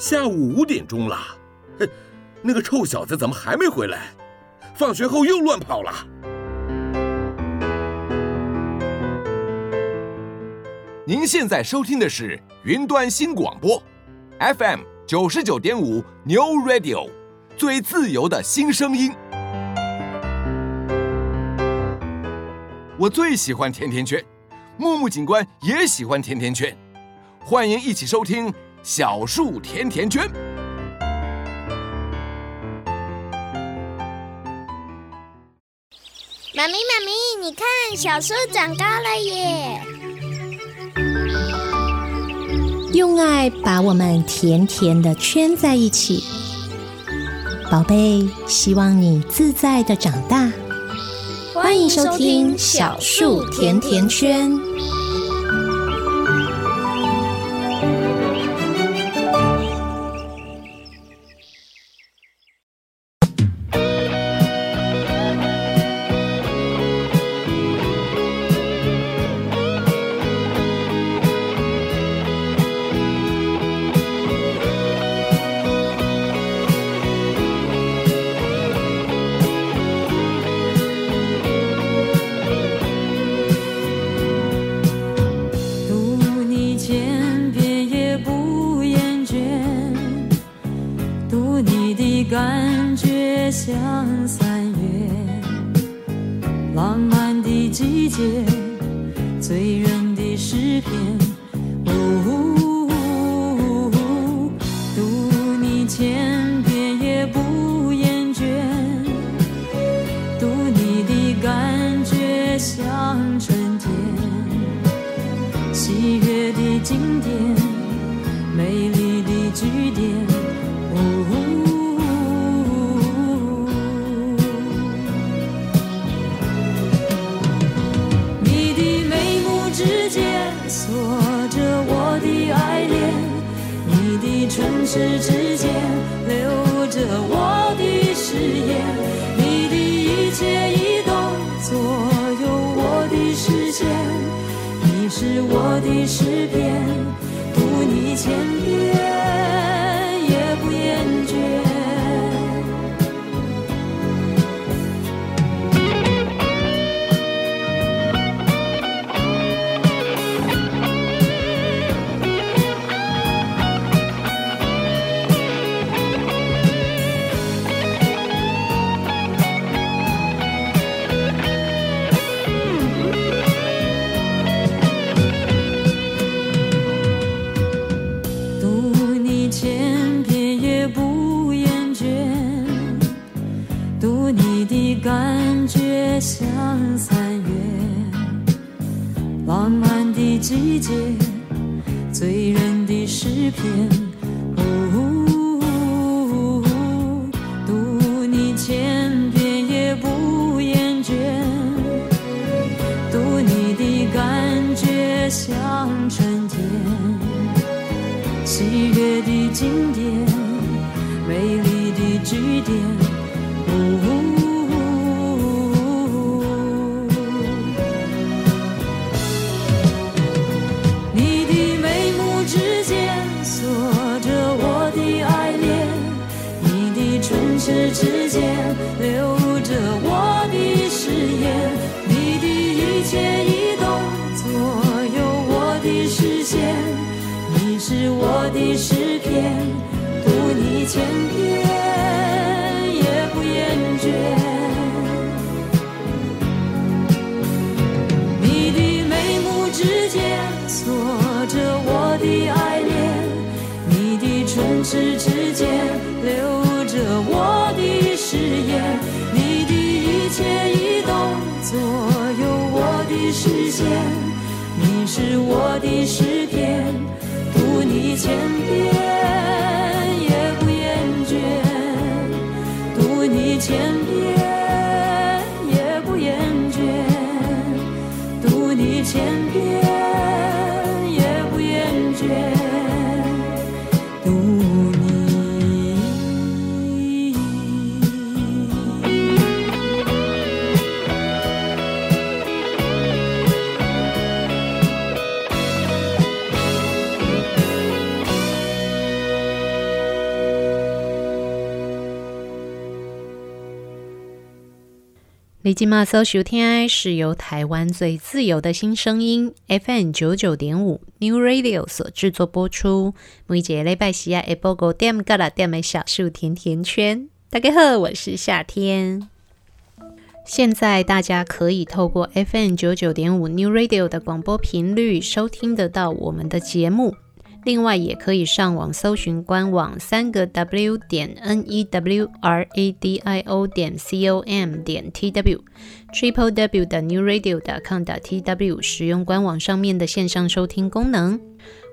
下午五点钟了，哼，那个臭小子怎么还没回来？放学后又乱跑了。您现在收听的是云端新广播，FM 九十九点五 New Radio，最自由的新声音。我最喜欢甜甜圈，木木警官也喜欢甜甜圈，欢迎一起收听小树甜甜圈。妈咪，妈咪，你看，小树长高了耶！用爱把我们甜甜的圈在一起，宝贝，希望你自在的长大。欢迎收听小树甜甜圈。时间。点。今嘛搜收听是由台湾最自由的新声音 FM 九九点五 New Radio 所制作播出。每一节礼拜四啊，下晡五点到六点的小树甜甜圈。大家好，我是夏天。现在大家可以透过 FM 九九点五 New Radio 的广播频率收听得到我们的节目。另外，也可以上网搜寻官网三个 W 点 N E W R A D I O 点 C O M 点 T W，Triple W 的 New Radio 点 com 点 T W，使用官网上面的线上收听功能，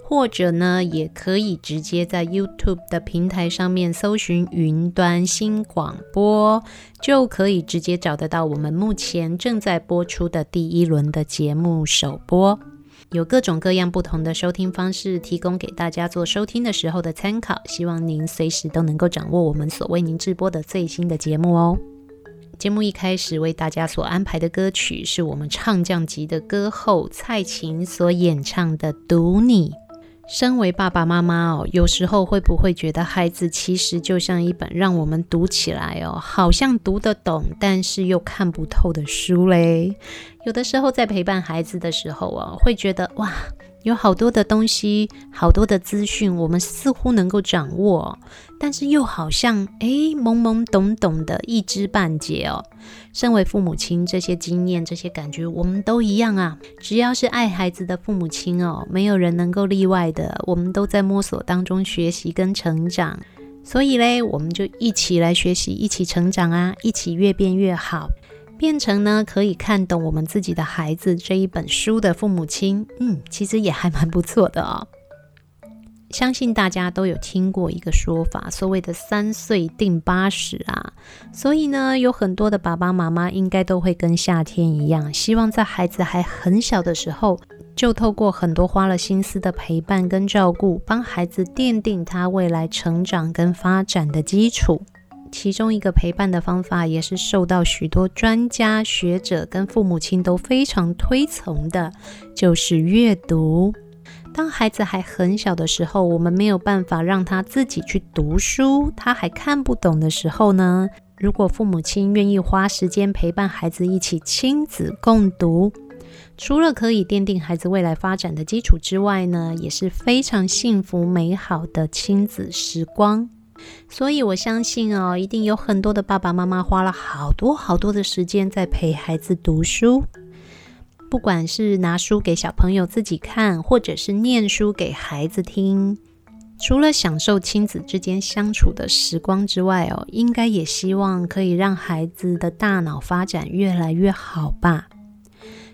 或者呢，也可以直接在 YouTube 的平台上面搜寻云端新广播，就可以直接找得到我们目前正在播出的第一轮的节目首播。有各种各样不同的收听方式，提供给大家做收听的时候的参考。希望您随时都能够掌握我们所为您直播的最新的节目哦。节目一开始为大家所安排的歌曲，是我们唱将级的歌后蔡琴所演唱的《读你》。身为爸爸妈妈哦，有时候会不会觉得孩子其实就像一本让我们读起来哦，好像读得懂，但是又看不透的书嘞？有的时候在陪伴孩子的时候啊，会觉得哇。有好多的东西，好多的资讯，我们似乎能够掌握，但是又好像诶懵懵懂懂的一知半解哦。身为父母亲，这些经验、这些感觉，我们都一样啊。只要是爱孩子的父母亲哦，没有人能够例外的。我们都在摸索当中学习跟成长，所以嘞，我们就一起来学习，一起成长啊，一起越变越好。变成呢，可以看懂我们自己的孩子这一本书的父母亲，嗯，其实也还蛮不错的哦。相信大家都有听过一个说法，所谓的三岁定八十啊。所以呢，有很多的爸爸妈妈应该都会跟夏天一样，希望在孩子还很小的时候，就透过很多花了心思的陪伴跟照顾，帮孩子奠定他未来成长跟发展的基础。其中一个陪伴的方法，也是受到许多专家学者跟父母亲都非常推崇的，就是阅读。当孩子还很小的时候，我们没有办法让他自己去读书，他还看不懂的时候呢，如果父母亲愿意花时间陪伴孩子一起亲子共读，除了可以奠定孩子未来发展的基础之外呢，也是非常幸福美好的亲子时光。所以，我相信哦，一定有很多的爸爸妈妈花了好多好多的时间在陪孩子读书，不管是拿书给小朋友自己看，或者是念书给孩子听。除了享受亲子之间相处的时光之外哦，应该也希望可以让孩子的大脑发展越来越好吧。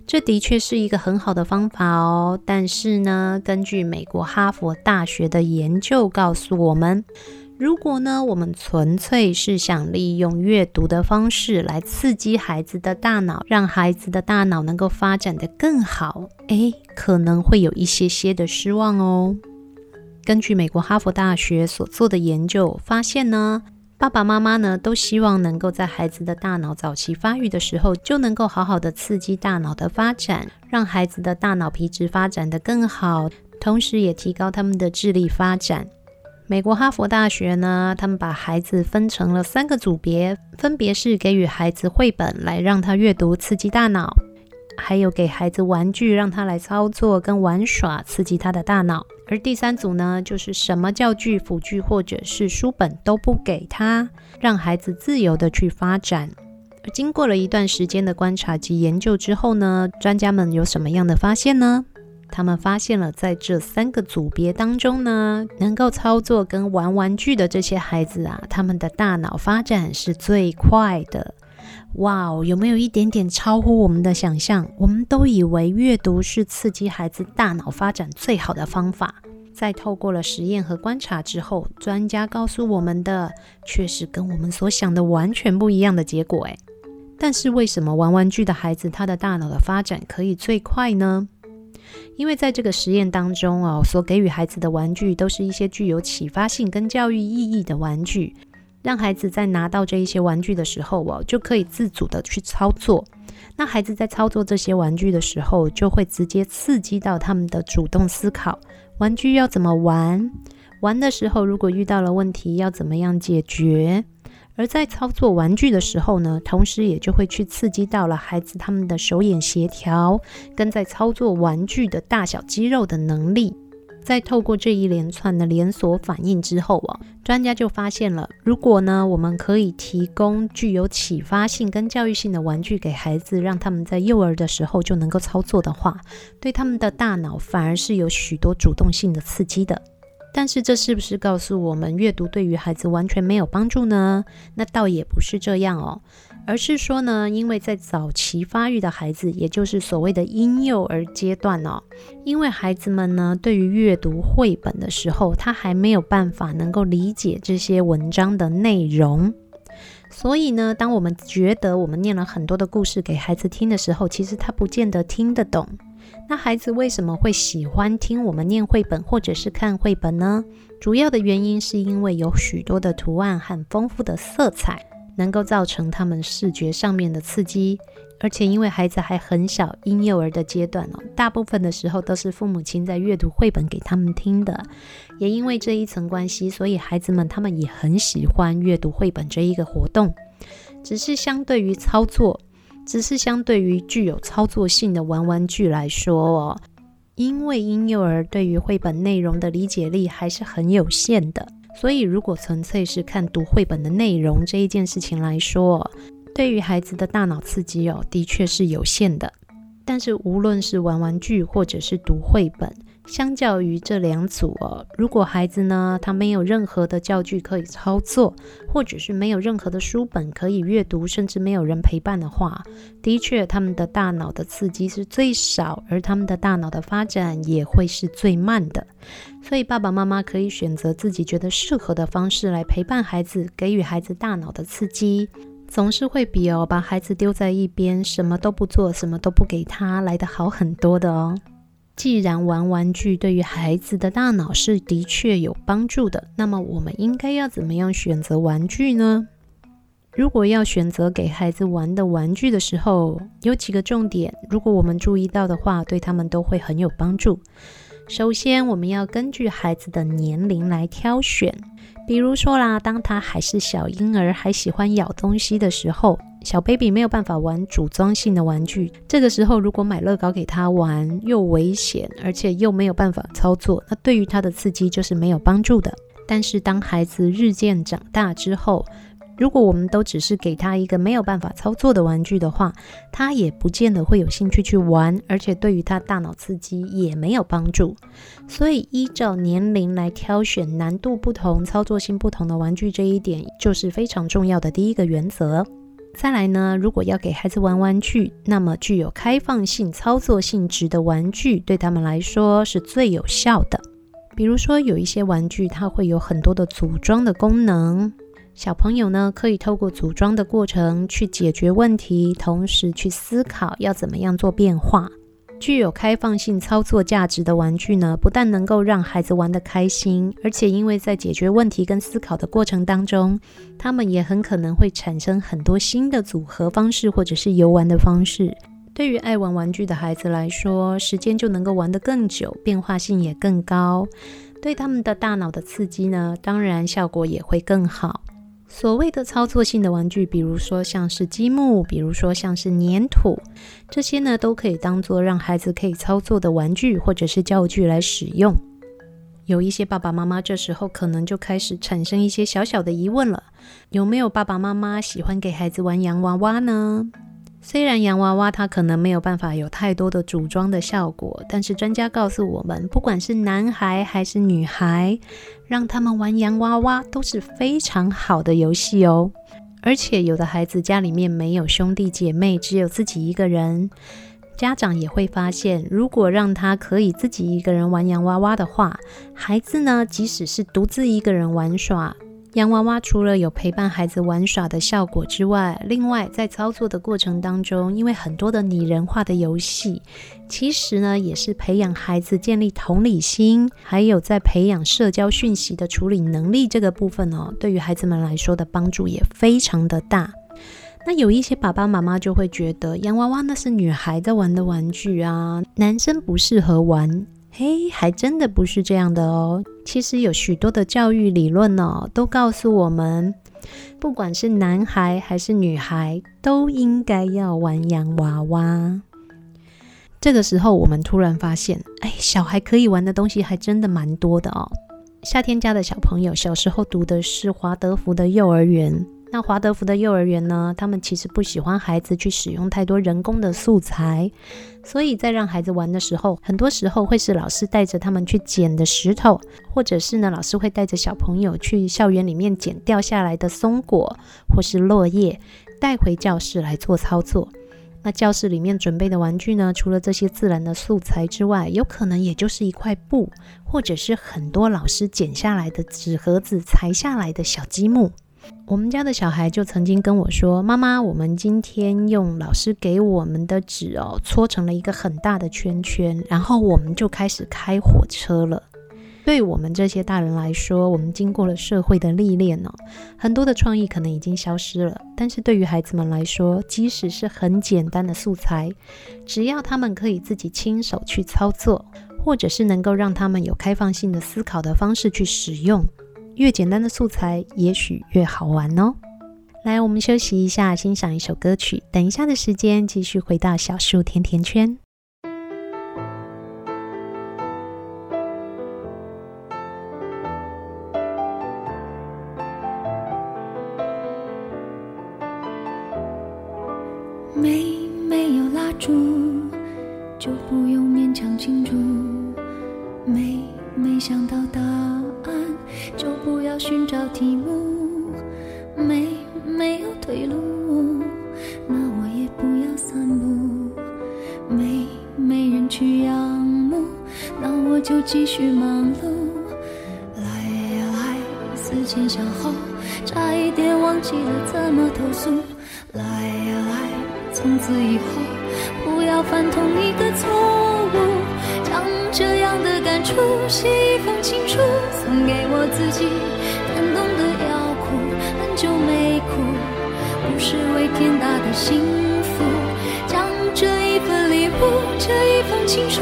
这的确是一个很好的方法哦。但是呢，根据美国哈佛大学的研究告诉我们，如果呢，我们纯粹是想利用阅读的方式来刺激孩子的大脑，让孩子的大脑能够发展得更好，诶，可能会有一些些的失望哦。根据美国哈佛大学所做的研究发现呢，爸爸妈妈呢都希望能够在孩子的大脑早期发育的时候，就能够好好的刺激大脑的发展，让孩子的大脑皮质发展得更好，同时也提高他们的智力发展。美国哈佛大学呢，他们把孩子分成了三个组别，分别是给予孩子绘本来让他阅读刺激大脑，还有给孩子玩具让他来操作跟玩耍刺激他的大脑，而第三组呢，就是什么教具、辅具或者是书本都不给他，让孩子自由的去发展。经过了一段时间的观察及研究之后呢，专家们有什么样的发现呢？他们发现了，在这三个组别当中呢，能够操作跟玩玩具的这些孩子啊，他们的大脑发展是最快的。哇哦，有没有一点点超乎我们的想象？我们都以为阅读是刺激孩子大脑发展最好的方法，在透过了实验和观察之后，专家告诉我们的，却是跟我们所想的完全不一样的结果。诶，但是为什么玩玩具的孩子，他的大脑的发展可以最快呢？因为在这个实验当中哦，所给予孩子的玩具都是一些具有启发性跟教育意义的玩具，让孩子在拿到这一些玩具的时候哦，就可以自主的去操作。那孩子在操作这些玩具的时候，就会直接刺激到他们的主动思考，玩具要怎么玩，玩的时候如果遇到了问题要怎么样解决。而在操作玩具的时候呢，同时也就会去刺激到了孩子他们的手眼协调，跟在操作玩具的大小肌肉的能力。在透过这一连串的连锁反应之后啊，专家就发现了，如果呢，我们可以提供具有启发性跟教育性的玩具给孩子，让他们在幼儿的时候就能够操作的话，对他们的大脑反而是有许多主动性的刺激的。但是这是不是告诉我们阅读对于孩子完全没有帮助呢？那倒也不是这样哦，而是说呢，因为在早期发育的孩子，也就是所谓的婴幼儿阶段哦，因为孩子们呢，对于阅读绘本的时候，他还没有办法能够理解这些文章的内容，所以呢，当我们觉得我们念了很多的故事给孩子听的时候，其实他不见得听得懂。那孩子为什么会喜欢听我们念绘本或者是看绘本呢？主要的原因是因为有许多的图案和丰富的色彩，能够造成他们视觉上面的刺激。而且因为孩子还很小，婴幼儿的阶段哦，大部分的时候都是父母亲在阅读绘本给他们听的。也因为这一层关系，所以孩子们他们也很喜欢阅读绘本这一个活动。只是相对于操作。只是相对于具有操作性的玩玩具来说哦，因为婴幼儿对于绘本内容的理解力还是很有限的，所以如果纯粹是看读绘本的内容这一件事情来说，对于孩子的大脑刺激哦，的确是有限的。但是无论是玩玩具或者是读绘本，相较于这两组哦，如果孩子呢，他没有任何的教具可以操作，或者是没有任何的书本可以阅读，甚至没有人陪伴的话，的确他们的大脑的刺激是最少，而他们的大脑的发展也会是最慢的。所以爸爸妈妈可以选择自己觉得适合的方式来陪伴孩子，给予孩子大脑的刺激，总是会比哦把孩子丢在一边，什么都不做，什么都不给他来的好很多的哦。既然玩玩具对于孩子的大脑是的确有帮助的，那么我们应该要怎么样选择玩具呢？如果要选择给孩子玩的玩具的时候，有几个重点，如果我们注意到的话，对他们都会很有帮助。首先，我们要根据孩子的年龄来挑选，比如说啦，当他还是小婴儿，还喜欢咬东西的时候。小 baby 没有办法玩组装性的玩具，这个时候如果买乐高给他玩，又危险，而且又没有办法操作，那对于他的刺激就是没有帮助的。但是当孩子日渐长大之后，如果我们都只是给他一个没有办法操作的玩具的话，他也不见得会有兴趣去玩，而且对于他大脑刺激也没有帮助。所以依照年龄来挑选难度不同、操作性不同的玩具，这一点就是非常重要的第一个原则。再来呢，如果要给孩子玩玩具，那么具有开放性、操作性质的玩具对他们来说是最有效的。比如说，有一些玩具它会有很多的组装的功能，小朋友呢可以透过组装的过程去解决问题，同时去思考要怎么样做变化。具有开放性操作价值的玩具呢，不但能够让孩子玩得开心，而且因为在解决问题跟思考的过程当中，他们也很可能会产生很多新的组合方式或者是游玩的方式。对于爱玩玩具的孩子来说，时间就能够玩得更久，变化性也更高，对他们的大脑的刺激呢，当然效果也会更好。所谓的操作性的玩具，比如说像是积木，比如说像是粘土，这些呢都可以当做让孩子可以操作的玩具或者是教具来使用。有一些爸爸妈妈这时候可能就开始产生一些小小的疑问了：有没有爸爸妈妈喜欢给孩子玩洋娃娃呢？虽然洋娃娃它可能没有办法有太多的组装的效果，但是专家告诉我们，不管是男孩还是女孩，让他们玩洋娃娃都是非常好的游戏哦。而且有的孩子家里面没有兄弟姐妹，只有自己一个人，家长也会发现，如果让他可以自己一个人玩洋娃娃的话，孩子呢，即使是独自一个人玩耍。洋娃娃除了有陪伴孩子玩耍的效果之外，另外在操作的过程当中，因为很多的拟人化的游戏，其实呢也是培养孩子建立同理心，还有在培养社交讯息的处理能力这个部分哦，对于孩子们来说的帮助也非常的大。那有一些爸爸妈妈就会觉得，洋娃娃那是女孩在玩的玩具啊，男生不适合玩。嘿，还真的不是这样的哦。其实有许多的教育理论呢，都告诉我们，不管是男孩还是女孩，都应该要玩洋娃娃。这个时候，我们突然发现，哎，小孩可以玩的东西还真的蛮多的哦。夏天家的小朋友小时候读的是华德福的幼儿园。那华德福的幼儿园呢，他们其实不喜欢孩子去使用太多人工的素材，所以在让孩子玩的时候，很多时候会是老师带着他们去捡的石头，或者是呢，老师会带着小朋友去校园里面捡掉下来的松果或是落叶，带回教室来做操作。那教室里面准备的玩具呢，除了这些自然的素材之外，有可能也就是一块布，或者是很多老师剪下来的纸盒子裁下来的小积木。我们家的小孩就曾经跟我说：“妈妈，我们今天用老师给我们的纸哦，搓成了一个很大的圈圈，然后我们就开始开火车了。”对我们这些大人来说，我们经过了社会的历练哦，很多的创意可能已经消失了。但是对于孩子们来说，即使是很简单的素材，只要他们可以自己亲手去操作，或者是能够让他们有开放性的思考的方式去使用。越简单的素材，也许越好玩哦。来，我们休息一下，欣赏一首歌曲。等一下的时间，继续回到小树甜甜圈。从此以后不要犯同一个错误。将这样的感触写一封情书，送给我自己。感动得要哭，很久没哭，不是为天大的幸福。将这一份礼物，这一封情书，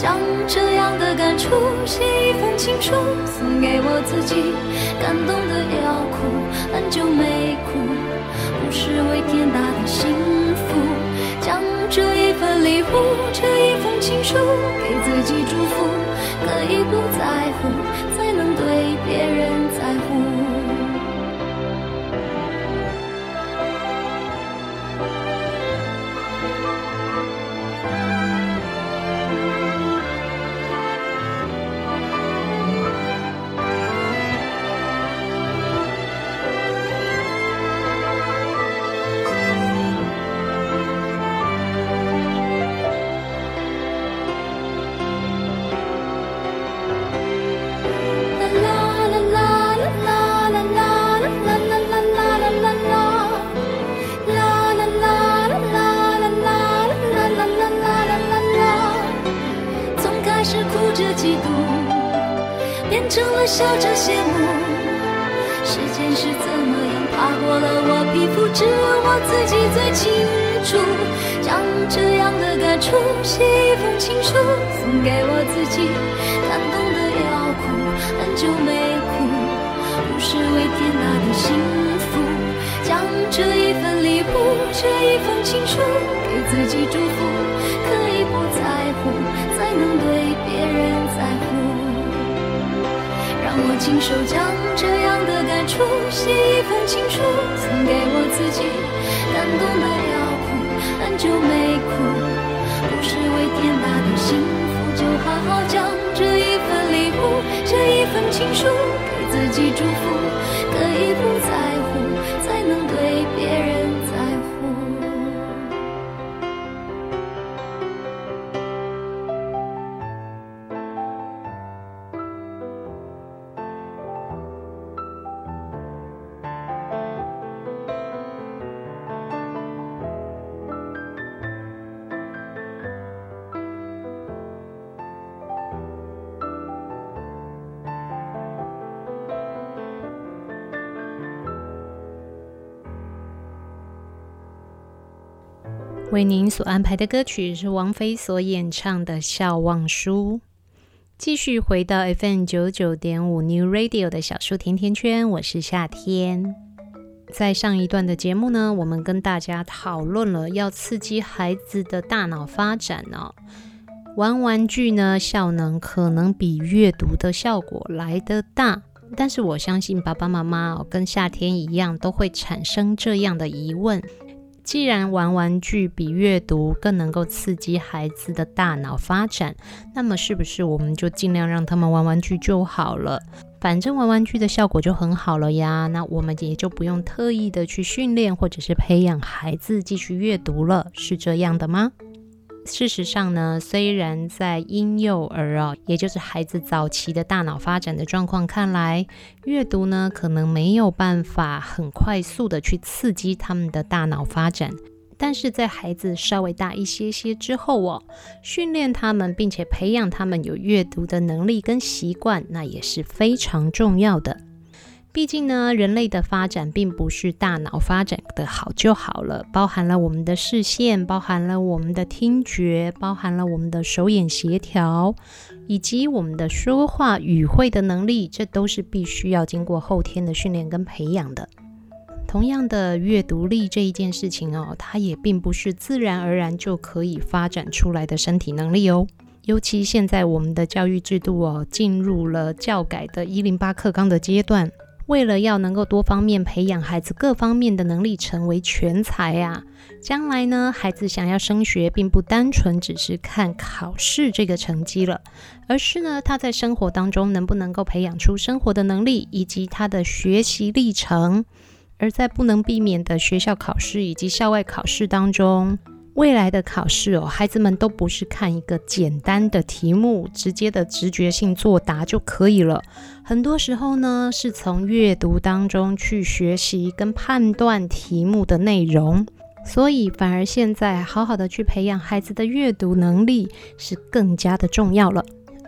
将这样的感触写一封情书，送给我自己。感动得要哭，很久没哭，不是为天大的幸福。将这一份礼物，这一封情书，给自己祝福。可以不在乎，才能对别人在乎。为天大的幸福，将这一份礼物、这一封情书给自己祝福，可以不在乎，才能对别人在乎。让我亲手将这样的感触写一封情书，送给我自己。感动得要哭，很久没哭，不是为天大的幸福，就好好将这一份礼物、这一封情书。自己祝福，可以不在乎，才能为您所安排的歌曲是王菲所演唱的《笑忘书》。继续回到 FM 九九点五 New Radio 的小树甜甜圈，我是夏天。在上一段的节目呢，我们跟大家讨论了要刺激孩子的大脑发展哦，玩玩具呢效能可能比阅读的效果来得大。但是我相信爸爸妈妈哦，跟夏天一样，都会产生这样的疑问。既然玩玩具比阅读更能够刺激孩子的大脑发展，那么是不是我们就尽量让他们玩玩具就好了？反正玩玩具的效果就很好了呀，那我们也就不用特意的去训练或者是培养孩子继续阅读了，是这样的吗？事实上呢，虽然在婴幼儿啊，也就是孩子早期的大脑发展的状况看来，阅读呢可能没有办法很快速的去刺激他们的大脑发展，但是在孩子稍微大一些些之后哦，训练他们并且培养他们有阅读的能力跟习惯，那也是非常重要的。毕竟呢，人类的发展并不是大脑发展的好就好了，包含了我们的视线，包含了我们的听觉，包含了我们的手眼协调，以及我们的说话语汇的能力，这都是必须要经过后天的训练跟培养的。同样的，阅读力这一件事情哦，它也并不是自然而然就可以发展出来的身体能力哦。尤其现在我们的教育制度哦，进入了教改的一零八课纲的阶段。为了要能够多方面培养孩子各方面的能力，成为全才啊，将来呢，孩子想要升学，并不单纯只是看考试这个成绩了，而是呢，他在生活当中能不能够培养出生活的能力，以及他的学习历程，而在不能避免的学校考试以及校外考试当中。未来的考试哦，孩子们都不是看一个简单的题目，直接的直觉性作答就可以了。很多时候呢，是从阅读当中去学习跟判断题目的内容。所以，反而现在好好的去培养孩子的阅读能力是更加的重要了。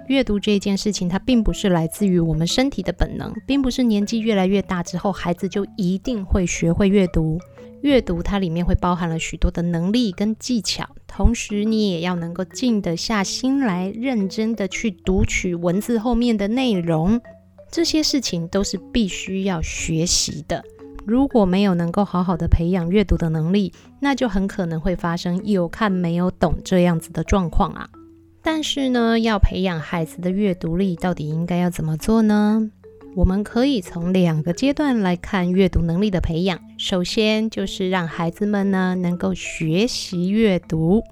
阅读这件事情，它并不是来自于我们身体的本能，并不是年纪越来越大之后，孩子就一定会学会阅读。阅读它里面会包含了许多的能力跟技巧，同时你也要能够静得下心来，认真的去读取文字后面的内容，这些事情都是必须要学习的。如果没有能够好好的培养阅读的能力，那就很可能会发生有看没有懂这样子的状况啊。但是呢，要培养孩子的阅读力，到底应该要怎么做呢？我们可以从两个阶段来看阅读能力的培养。首先就是让孩子们呢能够学习阅读。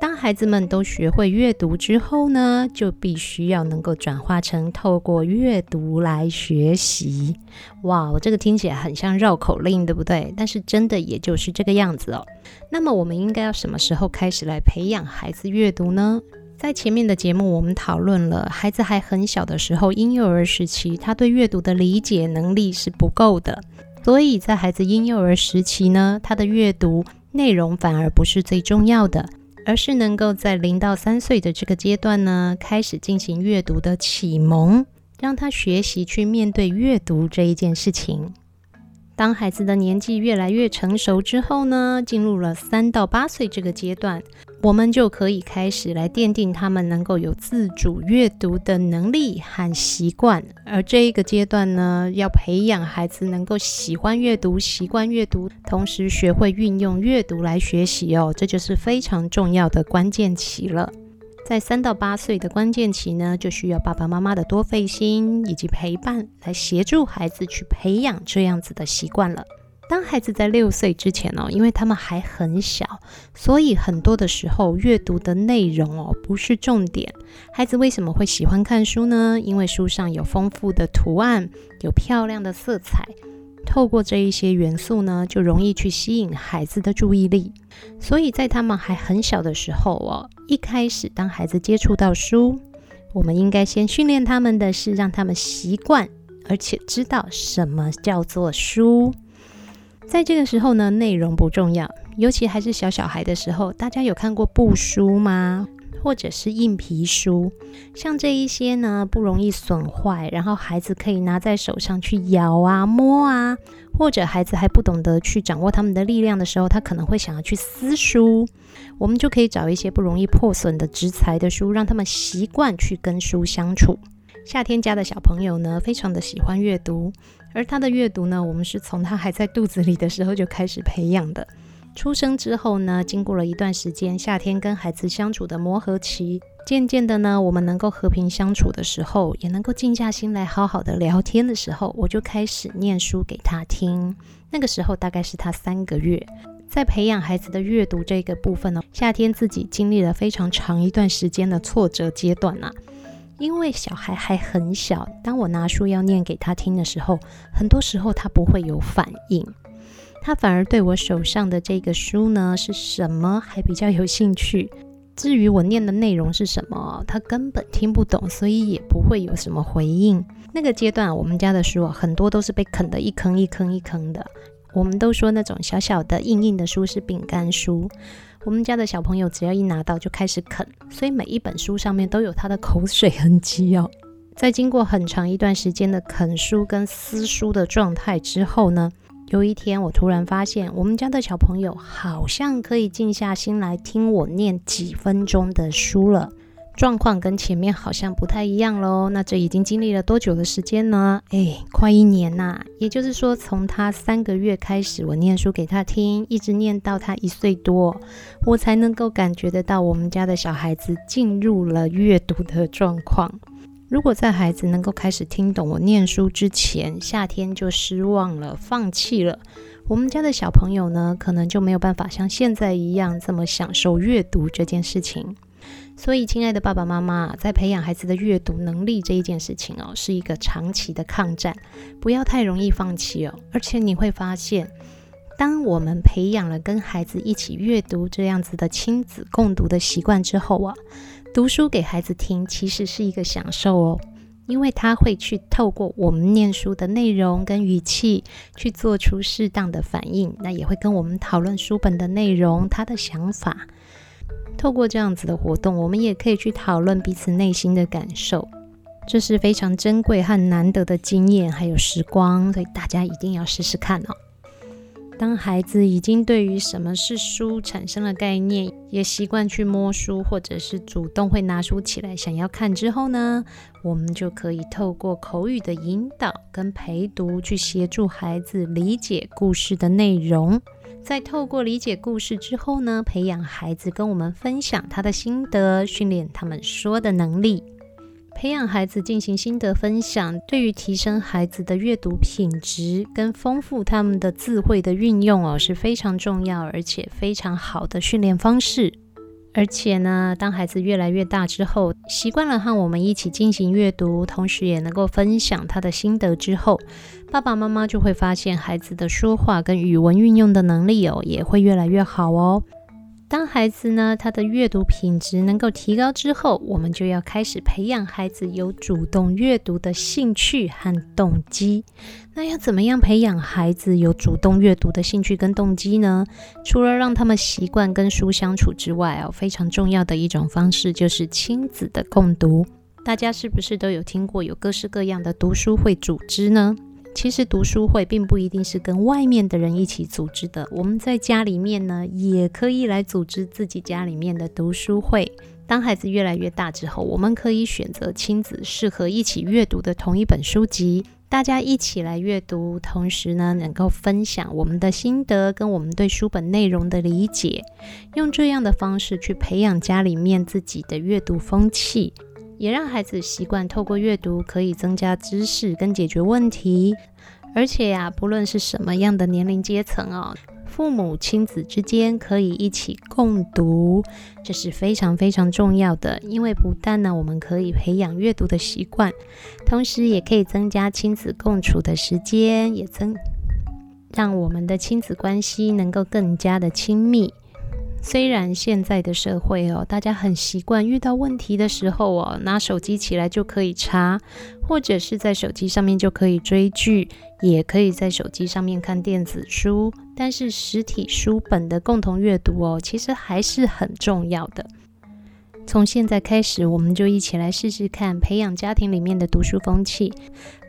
当孩子们都学会阅读之后呢，就必须要能够转化成透过阅读来学习。哇，我这个听起来很像绕口令，对不对？但是真的也就是这个样子哦。那么我们应该要什么时候开始来培养孩子阅读呢？在前面的节目，我们讨论了孩子还很小的时候，婴幼儿时期，他对阅读的理解能力是不够的，所以在孩子婴幼儿时期呢，他的阅读内容反而不是最重要的，而是能够在零到三岁的这个阶段呢，开始进行阅读的启蒙，让他学习去面对阅读这一件事情。当孩子的年纪越来越成熟之后呢，进入了三到八岁这个阶段，我们就可以开始来奠定他们能够有自主阅读的能力和习惯。而这一个阶段呢，要培养孩子能够喜欢阅读、习惯阅读，同时学会运用阅读来学习哦，这就是非常重要的关键期了。在三到八岁的关键期呢，就需要爸爸妈妈的多费心以及陪伴，来协助孩子去培养这样子的习惯了。当孩子在六岁之前哦，因为他们还很小，所以很多的时候阅读的内容哦不是重点。孩子为什么会喜欢看书呢？因为书上有丰富的图案，有漂亮的色彩，透过这一些元素呢，就容易去吸引孩子的注意力。所以在他们还很小的时候哦，一开始当孩子接触到书，我们应该先训练他们的是让他们习惯，而且知道什么叫做书。在这个时候呢，内容不重要，尤其还是小小孩的时候。大家有看过布书吗？或者是硬皮书？像这一些呢，不容易损坏，然后孩子可以拿在手上去摇啊、摸啊，或者孩子还不懂得去掌握他们的力量的时候，他可能会想要去撕书。我们就可以找一些不容易破损的质材的书，让他们习惯去跟书相处。夏天家的小朋友呢，非常的喜欢阅读。而他的阅读呢，我们是从他还在肚子里的时候就开始培养的。出生之后呢，经过了一段时间，夏天跟孩子相处的磨合期，渐渐的呢，我们能够和平相处的时候，也能够静下心来好好的聊天的时候，我就开始念书给他听。那个时候大概是他三个月，在培养孩子的阅读这个部分呢，夏天自己经历了非常长一段时间的挫折阶段呐、啊。因为小孩还很小，当我拿书要念给他听的时候，很多时候他不会有反应，他反而对我手上的这个书呢是什么还比较有兴趣。至于我念的内容是什么，他根本听不懂，所以也不会有什么回应。那个阶段，我们家的书啊，很多都是被啃得一坑一坑一坑的。我们都说那种小小的硬硬的书是饼干书。我们家的小朋友只要一拿到就开始啃，所以每一本书上面都有他的口水痕迹哦。在经过很长一段时间的啃书跟撕书的状态之后呢，有一天我突然发现，我们家的小朋友好像可以静下心来听我念几分钟的书了。状况跟前面好像不太一样喽。那这已经经历了多久的时间呢？诶，快一年呐！也就是说，从他三个月开始，我念书给他听，一直念到他一岁多，我才能够感觉得到我们家的小孩子进入了阅读的状况。如果在孩子能够开始听懂我念书之前，夏天就失望了，放弃了，我们家的小朋友呢，可能就没有办法像现在一样这么享受阅读这件事情。所以，亲爱的爸爸妈妈，在培养孩子的阅读能力这一件事情哦，是一个长期的抗战，不要太容易放弃哦。而且你会发现，当我们培养了跟孩子一起阅读这样子的亲子共读的习惯之后啊，读书给孩子听其实是一个享受哦，因为他会去透过我们念书的内容跟语气去做出适当的反应，那也会跟我们讨论书本的内容，他的想法。透过这样子的活动，我们也可以去讨论彼此内心的感受，这是非常珍贵和难得的经验，还有时光，所以大家一定要试试看哦。当孩子已经对于什么是书产生了概念，也习惯去摸书，或者是主动会拿书起来想要看之后呢，我们就可以透过口语的引导跟陪读，去协助孩子理解故事的内容。在透过理解故事之后呢，培养孩子跟我们分享他的心得，训练他们说的能力。培养孩子进行心得分享，对于提升孩子的阅读品质跟丰富他们的智慧的运用哦，是非常重要而且非常好的训练方式。而且呢，当孩子越来越大之后，习惯了和我们一起进行阅读，同时也能够分享他的心得之后，爸爸妈妈就会发现孩子的说话跟语文运用的能力哦，也会越来越好哦。当孩子呢，他的阅读品质能够提高之后，我们就要开始培养孩子有主动阅读的兴趣和动机。那要怎么样培养孩子有主动阅读的兴趣跟动机呢？除了让他们习惯跟书相处之外哦，非常重要的一种方式就是亲子的共读。大家是不是都有听过有各式各样的读书会组织呢？其实读书会并不一定是跟外面的人一起组织的，我们在家里面呢，也可以来组织自己家里面的读书会。当孩子越来越大之后，我们可以选择亲子适合一起阅读的同一本书籍，大家一起来阅读，同时呢，能够分享我们的心得跟我们对书本内容的理解，用这样的方式去培养家里面自己的阅读风气。也让孩子习惯透过阅读可以增加知识跟解决问题，而且呀、不论是什么样的年龄阶层哦，父母亲子之间可以一起共读，这是非常非常重要的。因为不但呢，我们可以培养阅读的习惯，同时也可以增加亲子共处的时间，也增让我们的亲子关系能够更加的亲密。虽然现在的社会哦，大家很习惯遇到问题的时候哦，拿手机起来就可以查，或者是在手机上面就可以追剧，也可以在手机上面看电子书。但是实体书本的共同阅读哦，其实还是很重要的。从现在开始，我们就一起来试试看，培养家庭里面的读书风气，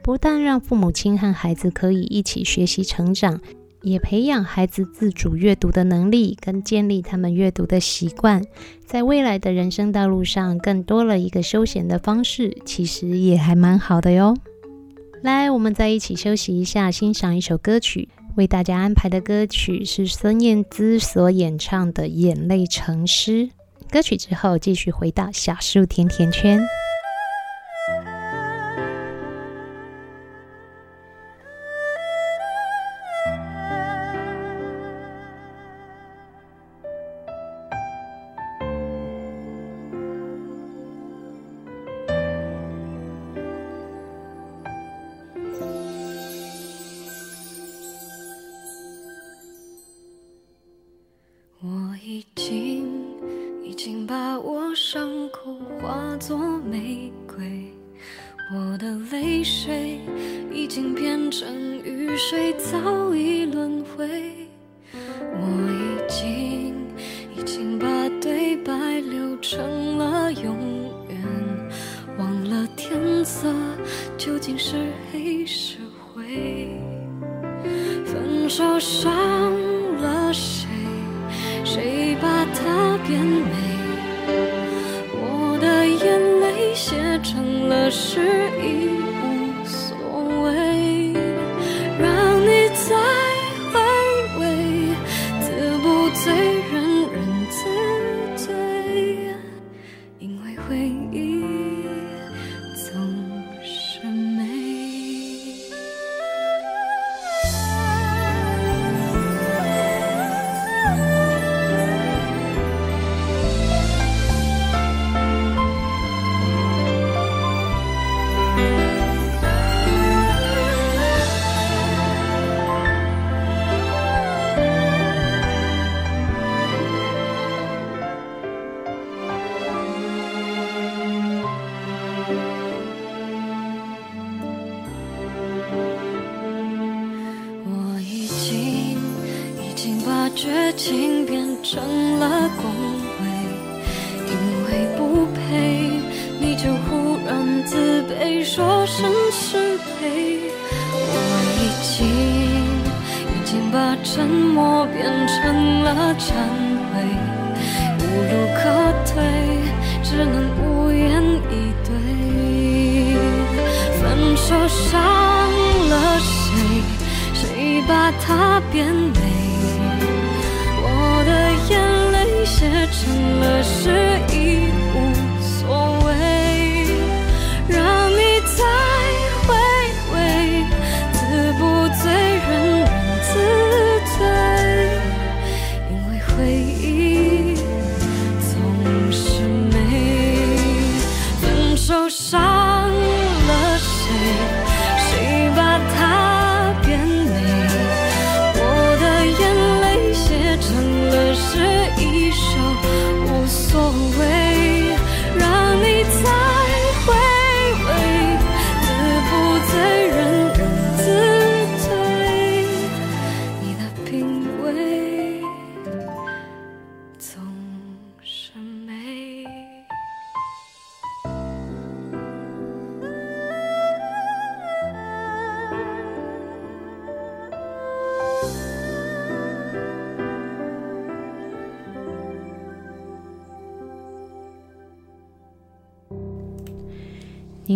不但让父母亲和孩子可以一起学习成长。也培养孩子自主阅读的能力，跟建立他们阅读的习惯，在未来的人生道路上更多了一个休闲的方式，其实也还蛮好的哟。来，我们再一起休息一下，欣赏一首歌曲。为大家安排的歌曲是孙燕姿所演唱的《眼泪成诗》。歌曲之后，继续回到小树甜甜圈。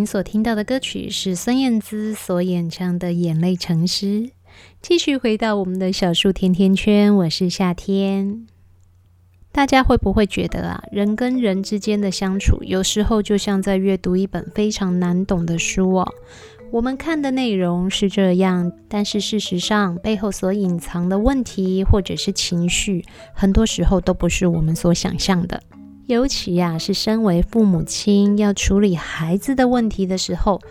所听到的歌曲是孙燕姿所演唱的《眼泪成诗》。继续回到我们的小树甜甜圈，我是夏天。大家会不会觉得啊，人跟人之间的相处，有时候就像在阅读一本非常难懂的书哦？我们看的内容是这样，但是事实上背后所隐藏的问题或者是情绪，很多时候都不是我们所想象的。尤其呀，是身为父母亲要处理孩子的问题的时候，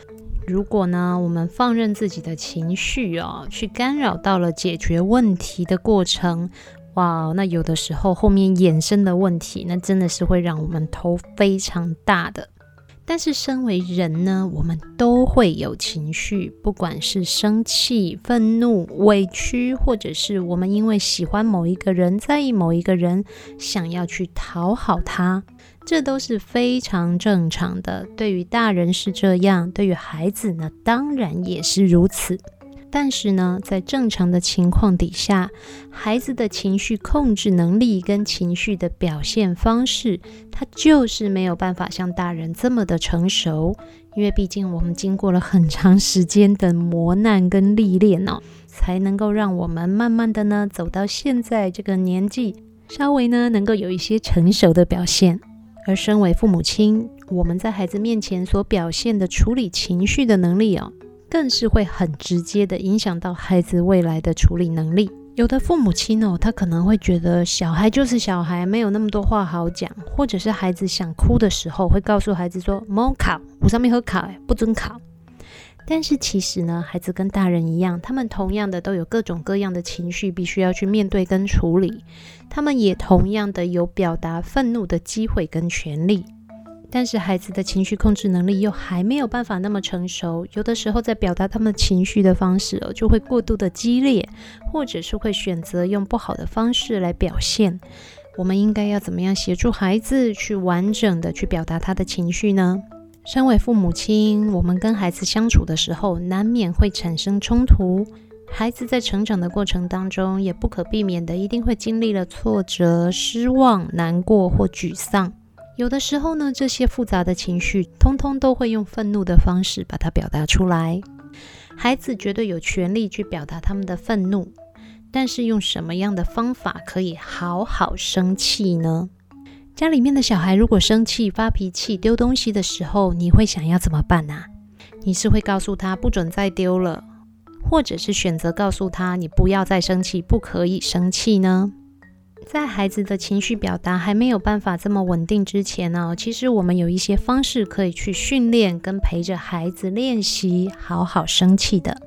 如果呢，我们放任自己的情绪哦，去干扰到了解决问题的过程，哇，那有的时候后面衍生的问题，那真的是会让我们头非常大的。但是，身为人呢，我们都会有情绪，不管是生气、愤怒、委屈，或者是我们因为喜欢某一个人、在意某一个人，想要去讨好他，这都是非常正常的。对于大人是这样，对于孩子呢，当然也是如此。但是呢，在正常的情况底下，孩子的情绪控制能力跟情绪的表现方式，他就是没有办法像大人这么的成熟。因为毕竟我们经过了很长时间的磨难跟历练哦，才能够让我们慢慢的呢走到现在这个年纪，稍微呢能够有一些成熟的表现。而身为父母亲，我们在孩子面前所表现的处理情绪的能力哦。更是会很直接的影响到孩子未来的处理能力。有的父母亲哦，他可能会觉得小孩就是小孩，没有那么多话好讲，或者是孩子想哭的时候，会告诉孩子说：“莫考，我上面喝考，不准考。”但是其实呢，孩子跟大人一样，他们同样的都有各种各样的情绪，必须要去面对跟处理。他们也同样的有表达愤怒的机会跟权利。但是孩子的情绪控制能力又还没有办法那么成熟，有的时候在表达他们情绪的方式哦，就会过度的激烈，或者是会选择用不好的方式来表现。我们应该要怎么样协助孩子去完整的去表达他的情绪呢？身为父母亲，我们跟孩子相处的时候，难免会产生冲突。孩子在成长的过程当中，也不可避免的一定会经历了挫折、失望、难过或沮丧。有的时候呢，这些复杂的情绪，通通都会用愤怒的方式把它表达出来。孩子绝对有权利去表达他们的愤怒，但是用什么样的方法可以好好生气呢？家里面的小孩如果生气、发脾气、丢东西的时候，你会想要怎么办呢？你是会告诉他不准再丢了，或者是选择告诉他你不要再生气，不可以生气呢？在孩子的情绪表达还没有办法这么稳定之前呢，其实我们有一些方式可以去训练跟陪着孩子练习好好生气的。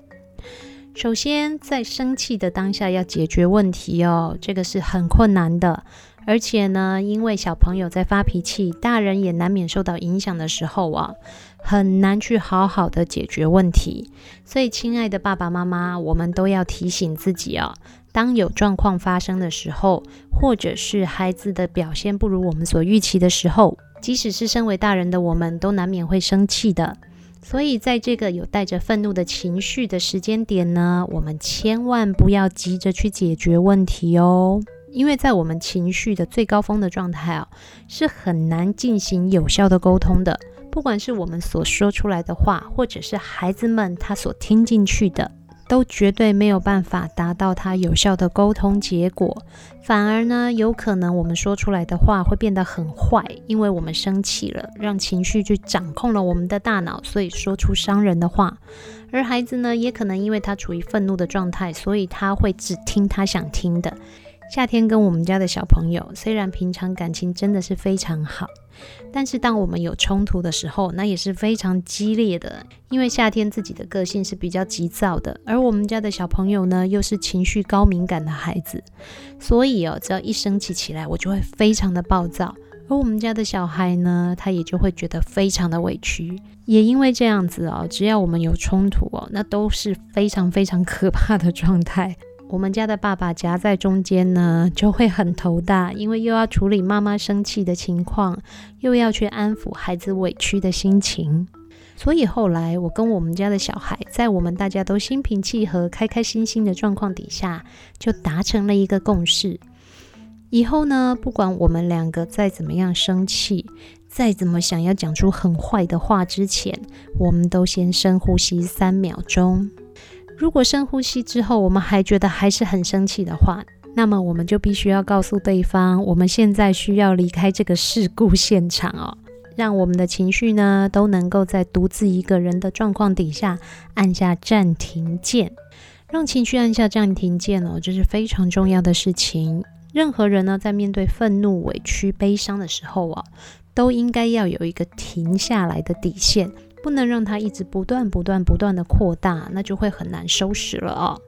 首先，在生气的当下要解决问题哦，这个是很困难的。而且呢，因为小朋友在发脾气，大人也难免受到影响的时候啊，很难去好好的解决问题。所以，亲爱的爸爸妈妈，我们都要提醒自己哦。当有状况发生的时候，或者是孩子的表现不如我们所预期的时候，即使是身为大人的我们，都难免会生气的。所以，在这个有带着愤怒的情绪的时间点呢，我们千万不要急着去解决问题哦，因为在我们情绪的最高峰的状态啊，是很难进行有效的沟通的。不管是我们所说出来的话，或者是孩子们他所听进去的。都绝对没有办法达到他有效的沟通结果，反而呢，有可能我们说出来的话会变得很坏，因为我们生气了，让情绪去掌控了我们的大脑，所以说出伤人的话。而孩子呢，也可能因为他处于愤怒的状态，所以他会只听他想听的。夏天跟我们家的小朋友，虽然平常感情真的是非常好，但是当我们有冲突的时候，那也是非常激烈的。因为夏天自己的个性是比较急躁的，而我们家的小朋友呢，又是情绪高敏感的孩子，所以哦，只要一生气起来，我就会非常的暴躁。而我们家的小孩呢，他也就会觉得非常的委屈。也因为这样子哦，只要我们有冲突哦，那都是非常非常可怕的状态。我们家的爸爸夹在中间呢，就会很头大，因为又要处理妈妈生气的情况，又要去安抚孩子委屈的心情。所以后来，我跟我们家的小孩，在我们大家都心平气和、开开心心的状况底下，就达成了一个共识：以后呢，不管我们两个再怎么样生气，再怎么想要讲出很坏的话之前，我们都先深呼吸三秒钟。如果深呼吸之后，我们还觉得还是很生气的话，那么我们就必须要告诉对方，我们现在需要离开这个事故现场哦。让我们的情绪呢都能够在独自一个人的状况底下按下暂停键，让情绪按下暂停键哦，这是非常重要的事情。任何人呢在面对愤怒、委屈、悲伤的时候啊，都应该要有一个停下来的底线，不能让它一直不断、不断、不断的扩大，那就会很难收拾了哦。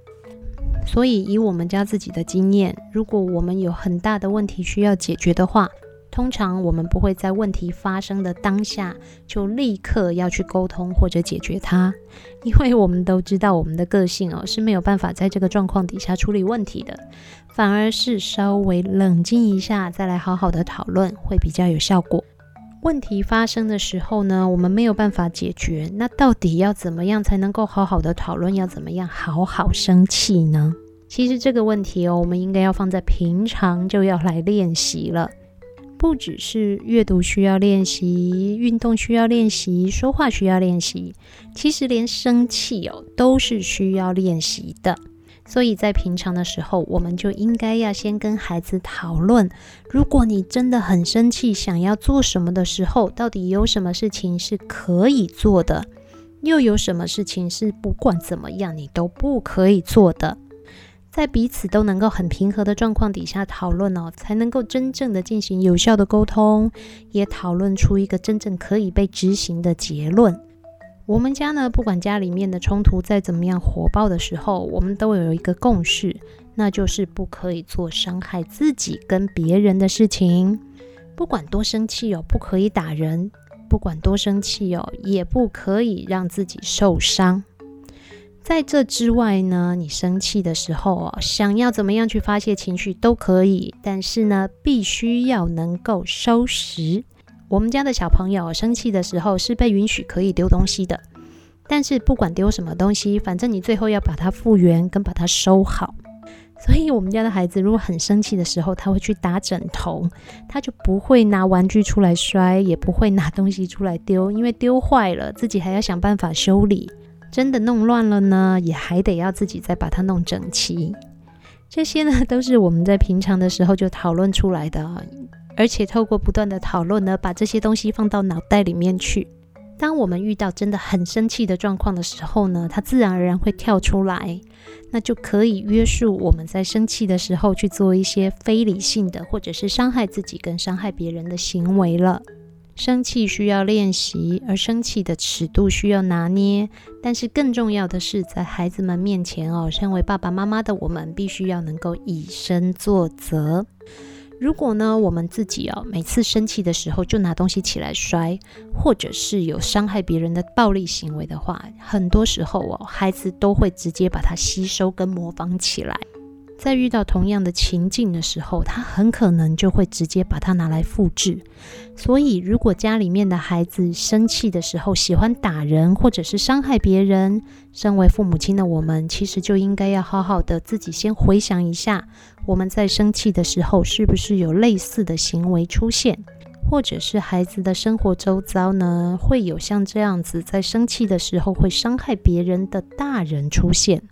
所以以我们家自己的经验，如果我们有很大的问题需要解决的话，通常我们不会在问题发生的当下就立刻要去沟通或者解决它，因为我们都知道我们的个性哦是没有办法在这个状况底下处理问题的，反而是稍微冷静一下再来好好的讨论会比较有效果。问题发生的时候呢，我们没有办法解决，那到底要怎么样才能够好好的讨论？要怎么样好好生气呢？其实这个问题哦，我们应该要放在平常就要来练习了。不只是阅读需要练习，运动需要练习，说话需要练习，其实连生气哦都是需要练习的。所以在平常的时候，我们就应该要先跟孩子讨论：如果你真的很生气，想要做什么的时候，到底有什么事情是可以做的，又有什么事情是不管怎么样你都不可以做的。在彼此都能够很平和的状况底下讨论哦，才能够真正的进行有效的沟通，也讨论出一个真正可以被执行的结论。我们家呢，不管家里面的冲突再怎么样火爆的时候，我们都有一个共识，那就是不可以做伤害自己跟别人的事情。不管多生气哦，不可以打人；不管多生气哦，也不可以让自己受伤。在这之外呢，你生气的时候哦，想要怎么样去发泄情绪都可以，但是呢，必须要能够收拾。我们家的小朋友生气的时候是被允许可以丢东西的，但是不管丢什么东西，反正你最后要把它复原跟把它收好。所以我们家的孩子如果很生气的时候，他会去打枕头，他就不会拿玩具出来摔，也不会拿东西出来丢，因为丢坏了自己还要想办法修理。真的弄乱了呢，也还得要自己再把它弄整齐。这些呢，都是我们在平常的时候就讨论出来的，而且透过不断的讨论呢，把这些东西放到脑袋里面去。当我们遇到真的很生气的状况的时候呢，它自然而然会跳出来，那就可以约束我们在生气的时候去做一些非理性的，或者是伤害自己跟伤害别人的行为了。生气需要练习，而生气的尺度需要拿捏。但是更重要的是，在孩子们面前哦，身为爸爸妈妈的我们，必须要能够以身作则。如果呢，我们自己哦，每次生气的时候就拿东西起来摔，或者是有伤害别人的暴力行为的话，很多时候哦，孩子都会直接把它吸收跟模仿起来。在遇到同样的情境的时候，他很可能就会直接把它拿来复制。所以，如果家里面的孩子生气的时候喜欢打人或者是伤害别人，身为父母亲的我们，其实就应该要好好的自己先回想一下，我们在生气的时候是不是有类似的行为出现，或者是孩子的生活周遭呢，会有像这样子在生气的时候会伤害别人的大人出现。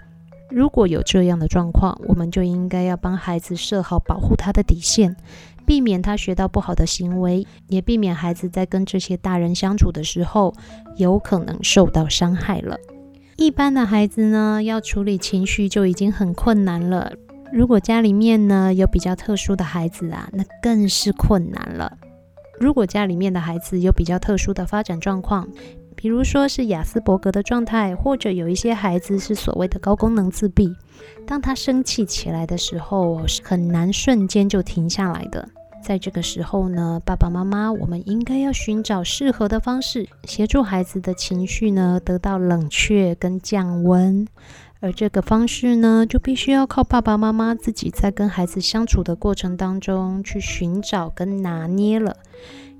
如果有这样的状况，我们就应该要帮孩子设好保护他的底线，避免他学到不好的行为，也避免孩子在跟这些大人相处的时候有可能受到伤害了。一般的孩子呢，要处理情绪就已经很困难了，如果家里面呢有比较特殊的孩子啊，那更是困难了。如果家里面的孩子有比较特殊的发展状况，比如说是亚斯伯格的状态，或者有一些孩子是所谓的高功能自闭。当他生气起来的时候，是很难瞬间就停下来的。在这个时候呢，爸爸妈妈我们应该要寻找适合的方式，协助孩子的情绪呢得到冷却跟降温。而这个方式呢，就必须要靠爸爸妈妈自己在跟孩子相处的过程当中去寻找跟拿捏了。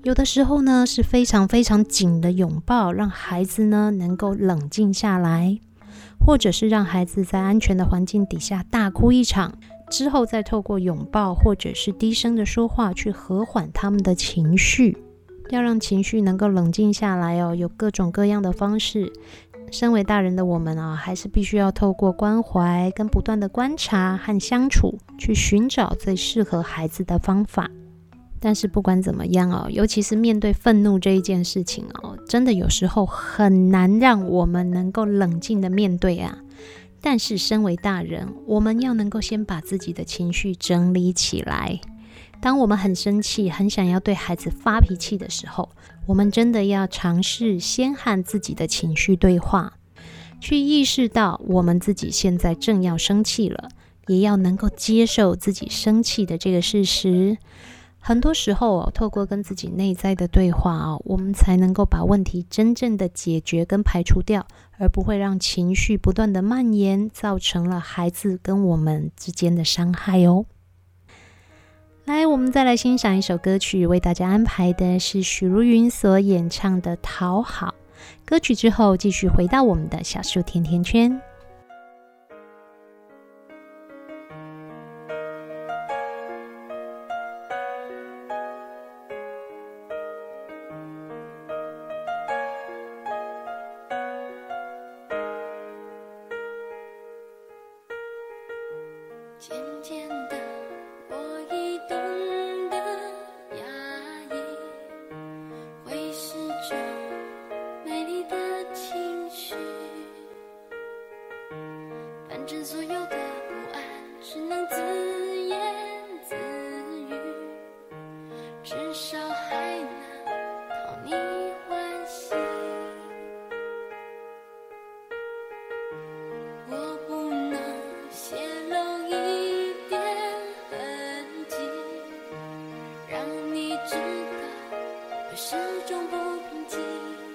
有的时候呢，是非常非常紧的拥抱，让孩子呢能够冷静下来，或者是让孩子在安全的环境底下大哭一场，之后再透过拥抱或者是低声的说话去和缓他们的情绪。要让情绪能够冷静下来哦，有各种各样的方式。身为大人的我们啊，还是必须要透过关怀跟不断的观察和相处，去寻找最适合孩子的方法。但是不管怎么样哦，尤其是面对愤怒这一件事情哦，真的有时候很难让我们能够冷静的面对啊。但是身为大人，我们要能够先把自己的情绪整理起来。当我们很生气、很想要对孩子发脾气的时候，我们真的要尝试先和自己的情绪对话，去意识到我们自己现在正要生气了，也要能够接受自己生气的这个事实。很多时候哦，透过跟自己内在的对话哦，我们才能够把问题真正的解决跟排除掉，而不会让情绪不断的蔓延，造成了孩子跟我们之间的伤害哦。来，我们再来欣赏一首歌曲，为大家安排的是许茹芸所演唱的《讨好》歌曲。之后继续回到我们的小树甜甜圈。知道我始终不平静。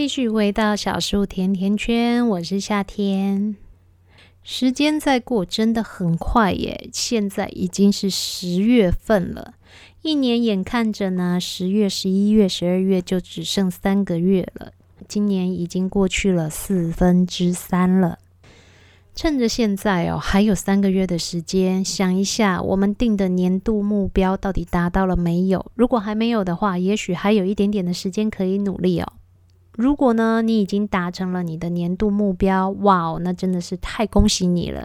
继续回到小树甜甜圈，我是夏天。时间在过，真的很快耶！现在已经是十月份了，一年眼看着呢，十月、十一月、十二月就只剩三个月了。今年已经过去了四分之三了。趁着现在哦，还有三个月的时间，想一下我们定的年度目标到底达到了没有？如果还没有的话，也许还有一点点的时间可以努力哦。如果呢，你已经达成了你的年度目标，哇哦，那真的是太恭喜你了！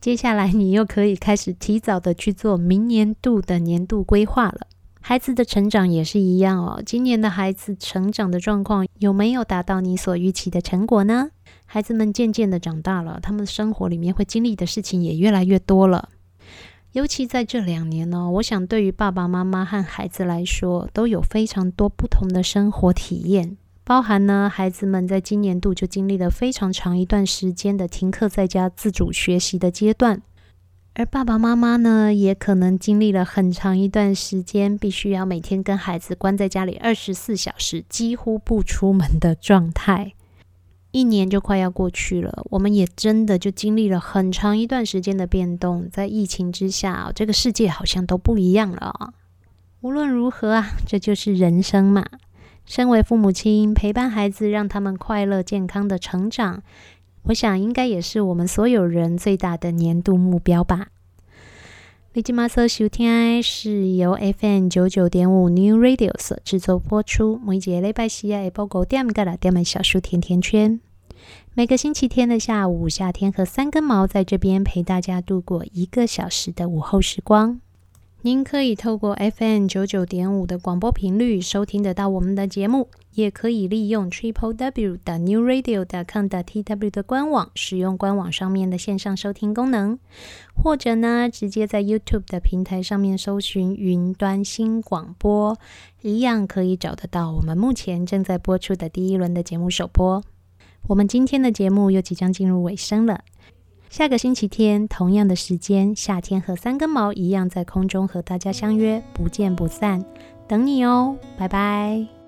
接下来你又可以开始提早的去做明年度的年度规划了。孩子的成长也是一样哦，今年的孩子成长的状况有没有达到你所预期的成果呢？孩子们渐渐的长大了，他们生活里面会经历的事情也越来越多了。尤其在这两年呢，我想对于爸爸妈妈和孩子来说，都有非常多不同的生活体验。包含呢，孩子们在今年度就经历了非常长一段时间的停课在家自主学习的阶段，而爸爸妈妈呢，也可能经历了很长一段时间，必须要每天跟孩子关在家里二十四小时，几乎不出门的状态。一年就快要过去了，我们也真的就经历了很长一段时间的变动，在疫情之下，这个世界好像都不一样了。无论如何啊，这就是人生嘛。身为父母亲，陪伴孩子，让他们快乐健康的成长，我想应该也是我们所有人最大的年度目标吧。你今嘛所收听是由 FM 九九点五 New Radio 所制作播出，每节礼拜四下午五点到六点的小树甜甜圈。每个星期天的下午，夏天和三根毛在这边陪大家度过一个小时的午后时光。您可以透过 FM 九九点五的广播频率收听得到我们的节目，也可以利用 Triple W 的 New Radio 的 com 的 TW 的官网，使用官网上面的线上收听功能，或者呢，直接在 YouTube 的平台上面搜寻云端新广播，一样可以找得到我们目前正在播出的第一轮的节目首播。我们今天的节目又即将进入尾声了。下个星期天同样的时间，夏天和三根毛一样在空中和大家相约，不见不散，等你哦，拜拜。